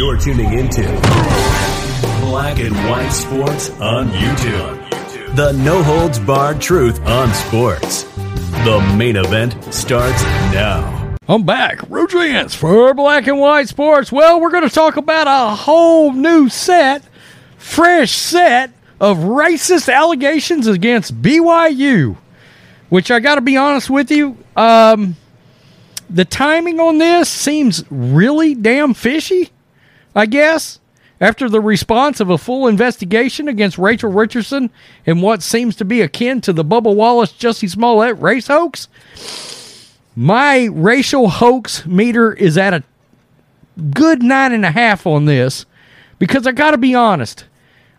You're tuning into Black and White Sports on YouTube. The no holds barred truth on sports. The main event starts now. I'm back. Rogers for Black and White Sports. Well, we're going to talk about a whole new set, fresh set of racist allegations against BYU. Which I got to be honest with you, um, the timing on this seems really damn fishy. I guess after the response of a full investigation against Rachel Richardson in what seems to be akin to the Bubba Wallace Jussie Smollett race hoax, my racial hoax meter is at a good nine and a half on this because I got to be honest.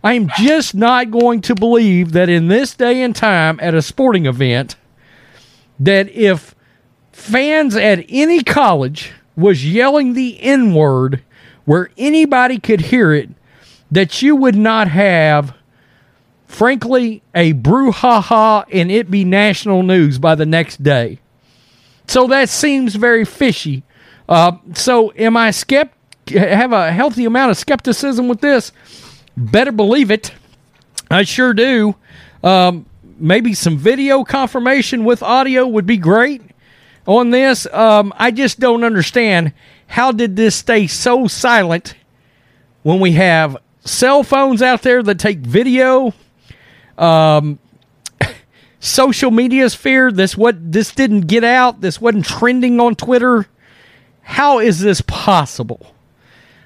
I am just not going to believe that in this day and time at a sporting event that if fans at any college was yelling the N word where anybody could hear it, that you would not have, frankly, a brouhaha and it be national news by the next day. So that seems very fishy. Uh, so am I skept? Have a healthy amount of skepticism with this? Better believe it. I sure do. Um, maybe some video confirmation with audio would be great on this. Um, I just don't understand how did this stay so silent when we have cell phones out there that take video. Um, social media sphere. This what this didn't get out. This wasn't trending on Twitter. How is this possible?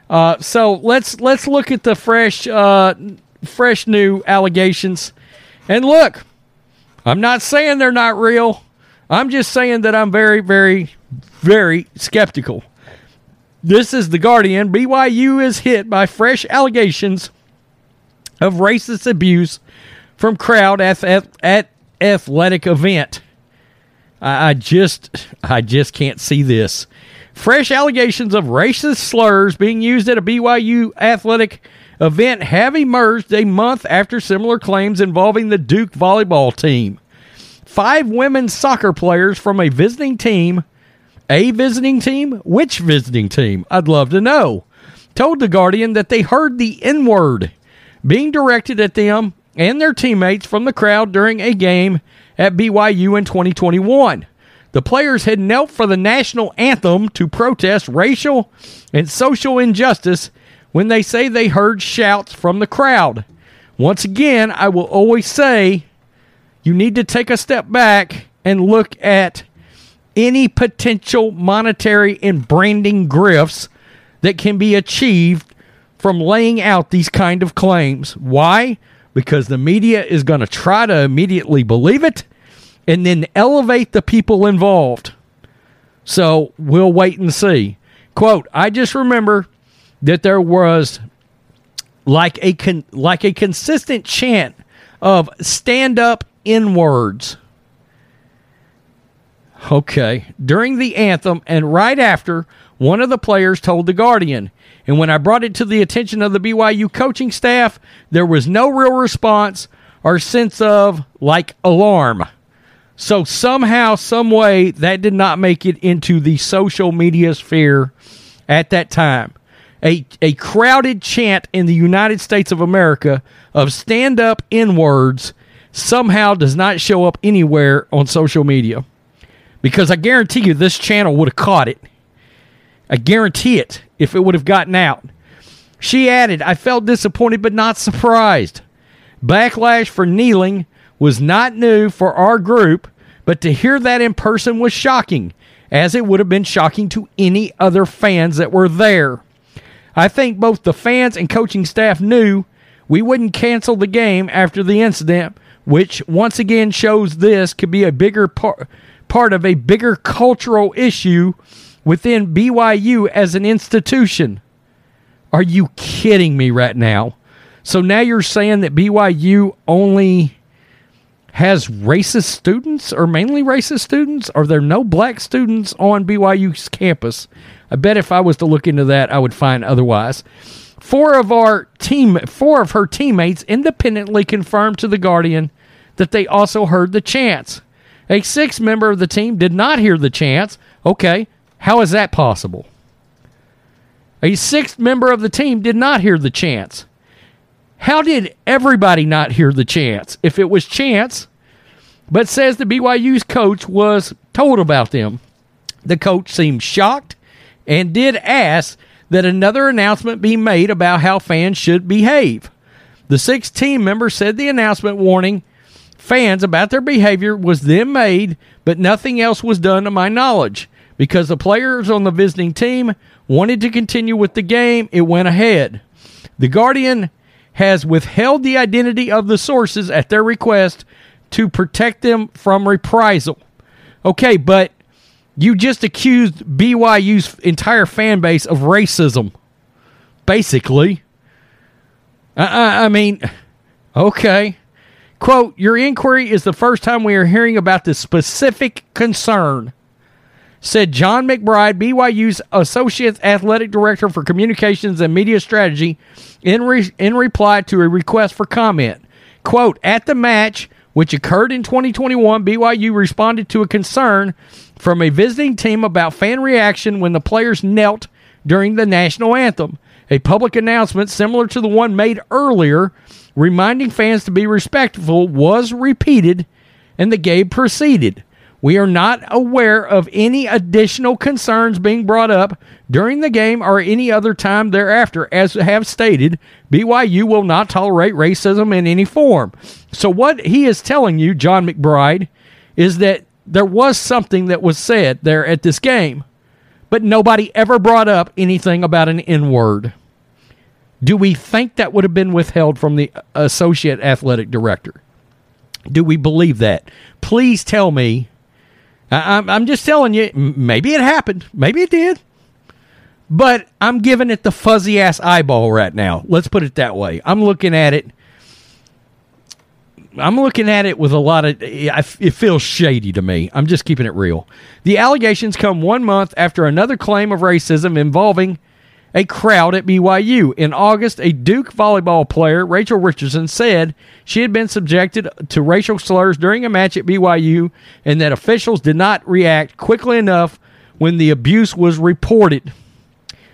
Uh, so let's let's look at the fresh uh, fresh new allegations, and look. I'm not saying they're not real. I'm just saying that I'm very, very, very skeptical. This is The Guardian. BYU is hit by fresh allegations of racist abuse from crowd at, at, at athletic event. I, I just I just can't see this. Fresh allegations of racist slurs being used at a BYU athletic event have emerged a month after similar claims involving the Duke volleyball team. Five women soccer players from a visiting team, a visiting team? Which visiting team? I'd love to know. Told The Guardian that they heard the N word being directed at them and their teammates from the crowd during a game at BYU in 2021. The players had knelt for the national anthem to protest racial and social injustice when they say they heard shouts from the crowd. Once again, I will always say you need to take a step back and look at any potential monetary and branding grifts that can be achieved from laying out these kind of claims. Why? Because the media is going to try to immediately believe it and then elevate the people involved. So we'll wait and see. Quote, I just remember that there was like a con- like a consistent chant of stand up in words. Okay. During the anthem and right after, one of the players told The Guardian. And when I brought it to the attention of the BYU coaching staff, there was no real response or sense of like alarm. So somehow, some way, that did not make it into the social media sphere at that time. A, a crowded chant in the United States of America of stand up in words somehow does not show up anywhere on social media. Because I guarantee you this channel would have caught it. I guarantee it if it would have gotten out. She added, I felt disappointed but not surprised. Backlash for kneeling was not new for our group, but to hear that in person was shocking, as it would have been shocking to any other fans that were there. I think both the fans and coaching staff knew we wouldn't cancel the game after the incident, which once again shows this could be a bigger part part of a bigger cultural issue within BYU as an institution. Are you kidding me right now? So now you're saying that BYU only has racist students or mainly racist students? Are there no black students on BYU's campus? I bet if I was to look into that, I would find otherwise. Four of our team, four of her teammates independently confirmed to the Guardian that they also heard the chants. A sixth member of the team did not hear the chants. Okay, how is that possible? A sixth member of the team did not hear the chants. How did everybody not hear the chants? If it was chants, but says the BYU's coach was told about them. The coach seemed shocked and did ask that another announcement be made about how fans should behave. The six team members said the announcement warning fans about their behavior was then made, but nothing else was done to my knowledge. Because the players on the visiting team wanted to continue with the game, it went ahead. The Guardian has withheld the identity of the sources at their request to protect them from reprisal. Okay, but you just accused BYU's entire fan base of racism, basically. I, I, mean, okay. Quote, your inquiry is the first time we are hearing about this specific concern, said Jon McBride, BYU's Associate Athletic Director for Communications and Media Strategy, in, re- in reply to a request for comment. Quote, at the match, which occurred in 2021, BYU responded to a concern from a visiting team about fan reaction when the players knelt during the national anthem. A public announcement similar to the one made earlier, reminding fans to be respectful, was repeated and the game proceeded. We are not aware of any additional concerns being brought up during the game or any other time thereafter. As have stated, BYU will not tolerate racism in any form. So, what he is telling you, Jon McBride, is that there was something that was said there at this game, but nobody ever brought up anything about an N word. Do we think that would have been withheld from the associate athletic director? Do we believe that? Please tell me. I, am just telling you, maybe it happened. Maybe it did. But I'm giving it the fuzzy ass eyeball right now. Let's put it that way. I'm looking at it I'm looking at it with a lot of. It feels shady to me. I'm just keeping it real. The allegations come one month after another claim of racism involving a crowd at BYU. In August, a Duke volleyball player, Rachel Richardson, said she had been subjected to racial slurs during a match at BYU and that officials did not react quickly enough when the abuse was reported.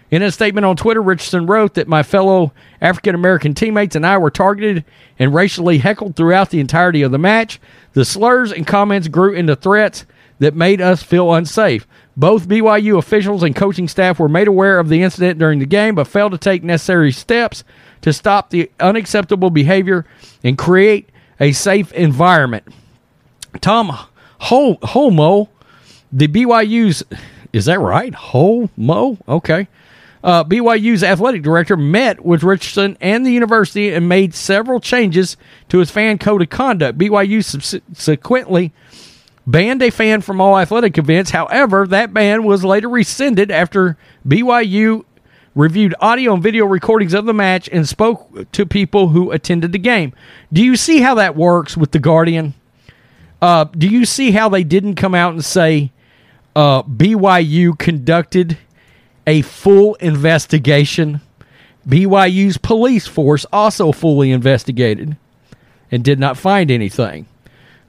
In a statement on Twitter, Richardson wrote that my fellow African American teammates and I were targeted and racially heckled throughout the entirety of the match. The slurs and comments grew into threats that made us feel unsafe. Both BYU officials and coaching staff were made aware of the incident during the game, but failed to take necessary steps to stop the unacceptable behavior and create a safe environment. Tom Holmoe, the BYU's, is that right? Holmoe? Okay uh, BYU's athletic director met with Richardson and the university and made several changes to his fan code of conduct. BYU subsequently banned a fan from all athletic events. However, that ban was later rescinded after BYU reviewed audio and video recordings of the match and spoke to people who attended the game. Do you see how that works with the Guardian? Uh, do you see how they didn't come out and say uh, BYU conducted – a full investigation. BYU's police force also fully investigated and did not find anything.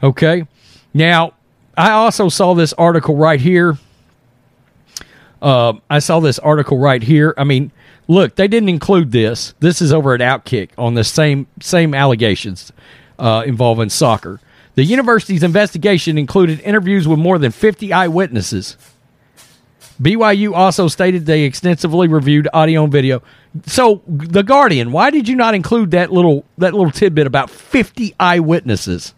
Okay. Now, I also saw this article right here. Uh, I saw this article right here. I mean, look, they didn't include this. This is over at Outkick on the same same allegations uh, involving soccer. The university's investigation included interviews with more than 50 eyewitnesses BYU also stated they extensively reviewed audio and video. So, The Guardian, why did you not include that little that little tidbit about 50 eyewitnesses?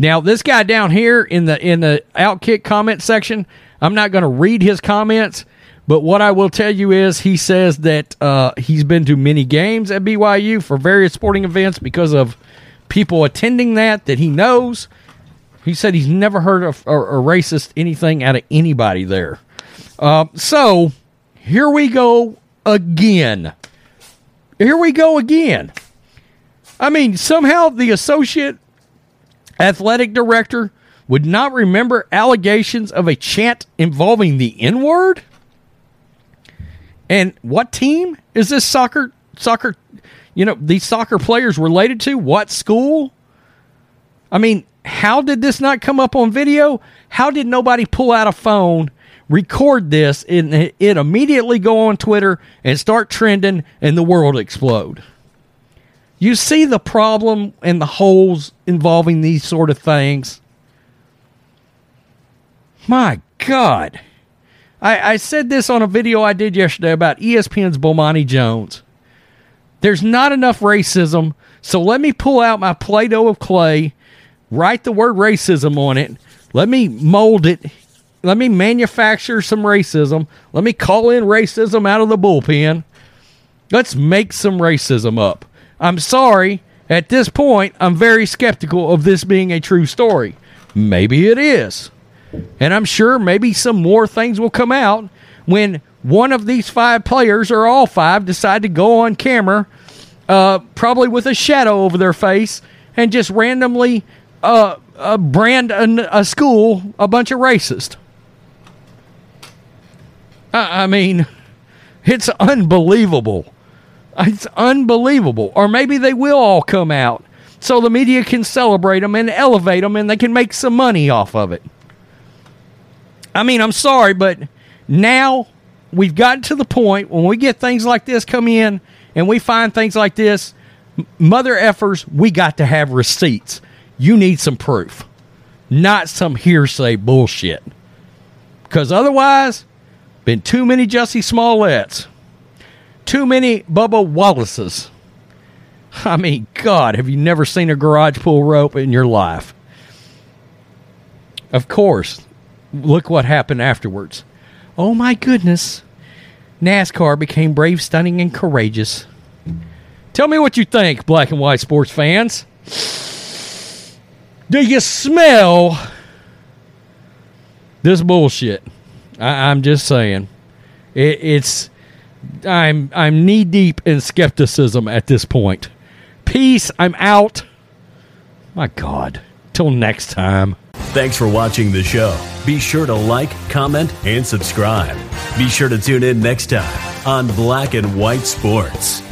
Now, this guy down here in the in the Outkick comment section, I'm not going to read his comments, but what I will tell you is he says that uh, he's been to many games at BYU for various sporting events because of people attending that that he knows. He said he's never heard of a, racist anything out of anybody there. Uh, so here we go again. Here we go again. I mean, somehow the associate athletic director would not remember allegations of a chant involving the N word? And what team is this soccer soccer you know, these soccer players related to? What school? I mean, how did this not come up on video? How did nobody pull out a phone record this and it immediately go on Twitter and start trending and the world explode. You see the problem and the holes involving these sort of things. My God. I, I said this on a video I did yesterday about ESPN's Bomani Jones. There's not enough racism, so let me pull out my Play Doh of clay, write the word racism on it, let me mold it, let me manufacture some racism, let me call in racism out of the bullpen. Let's make some racism up. I'm sorry, at this point, I'm very skeptical of this being a true story. Maybe it is. And I'm sure maybe some more things will come out when one of these five players or all five decide to go on camera, uh, probably with a shadow over their face, and just randomly uh, uh, brand a, a, school a bunch of racist. I, I mean, it's unbelievable. It's unbelievable. Or maybe they will all come out so the media can celebrate them and elevate them and they can make some money off of it. I mean, I'm sorry, but now we've gotten to the point when we get things like this come in and we find things like this, mother effers, we got to have receipts. You need some proof, not some hearsay bullshit. Because otherwise, been too many Jussie Smolletts, too many Bubba Wallaces. I mean, God, have you never seen a garage pull rope in your life? Of course, look what happened afterwards. Oh my goodness. NASCAR became brave, stunning, and courageous. Tell me what you think, black and white sports fans. Do you smell this bullshit? I, am just saying. It, it's I'm I'm knee deep in skepticism at this point. Peace. I'm out. My God. Till next time. Thanks for watching the show. Be sure to like, comment, and subscribe. Be sure to tune in next time on Black and White Sports.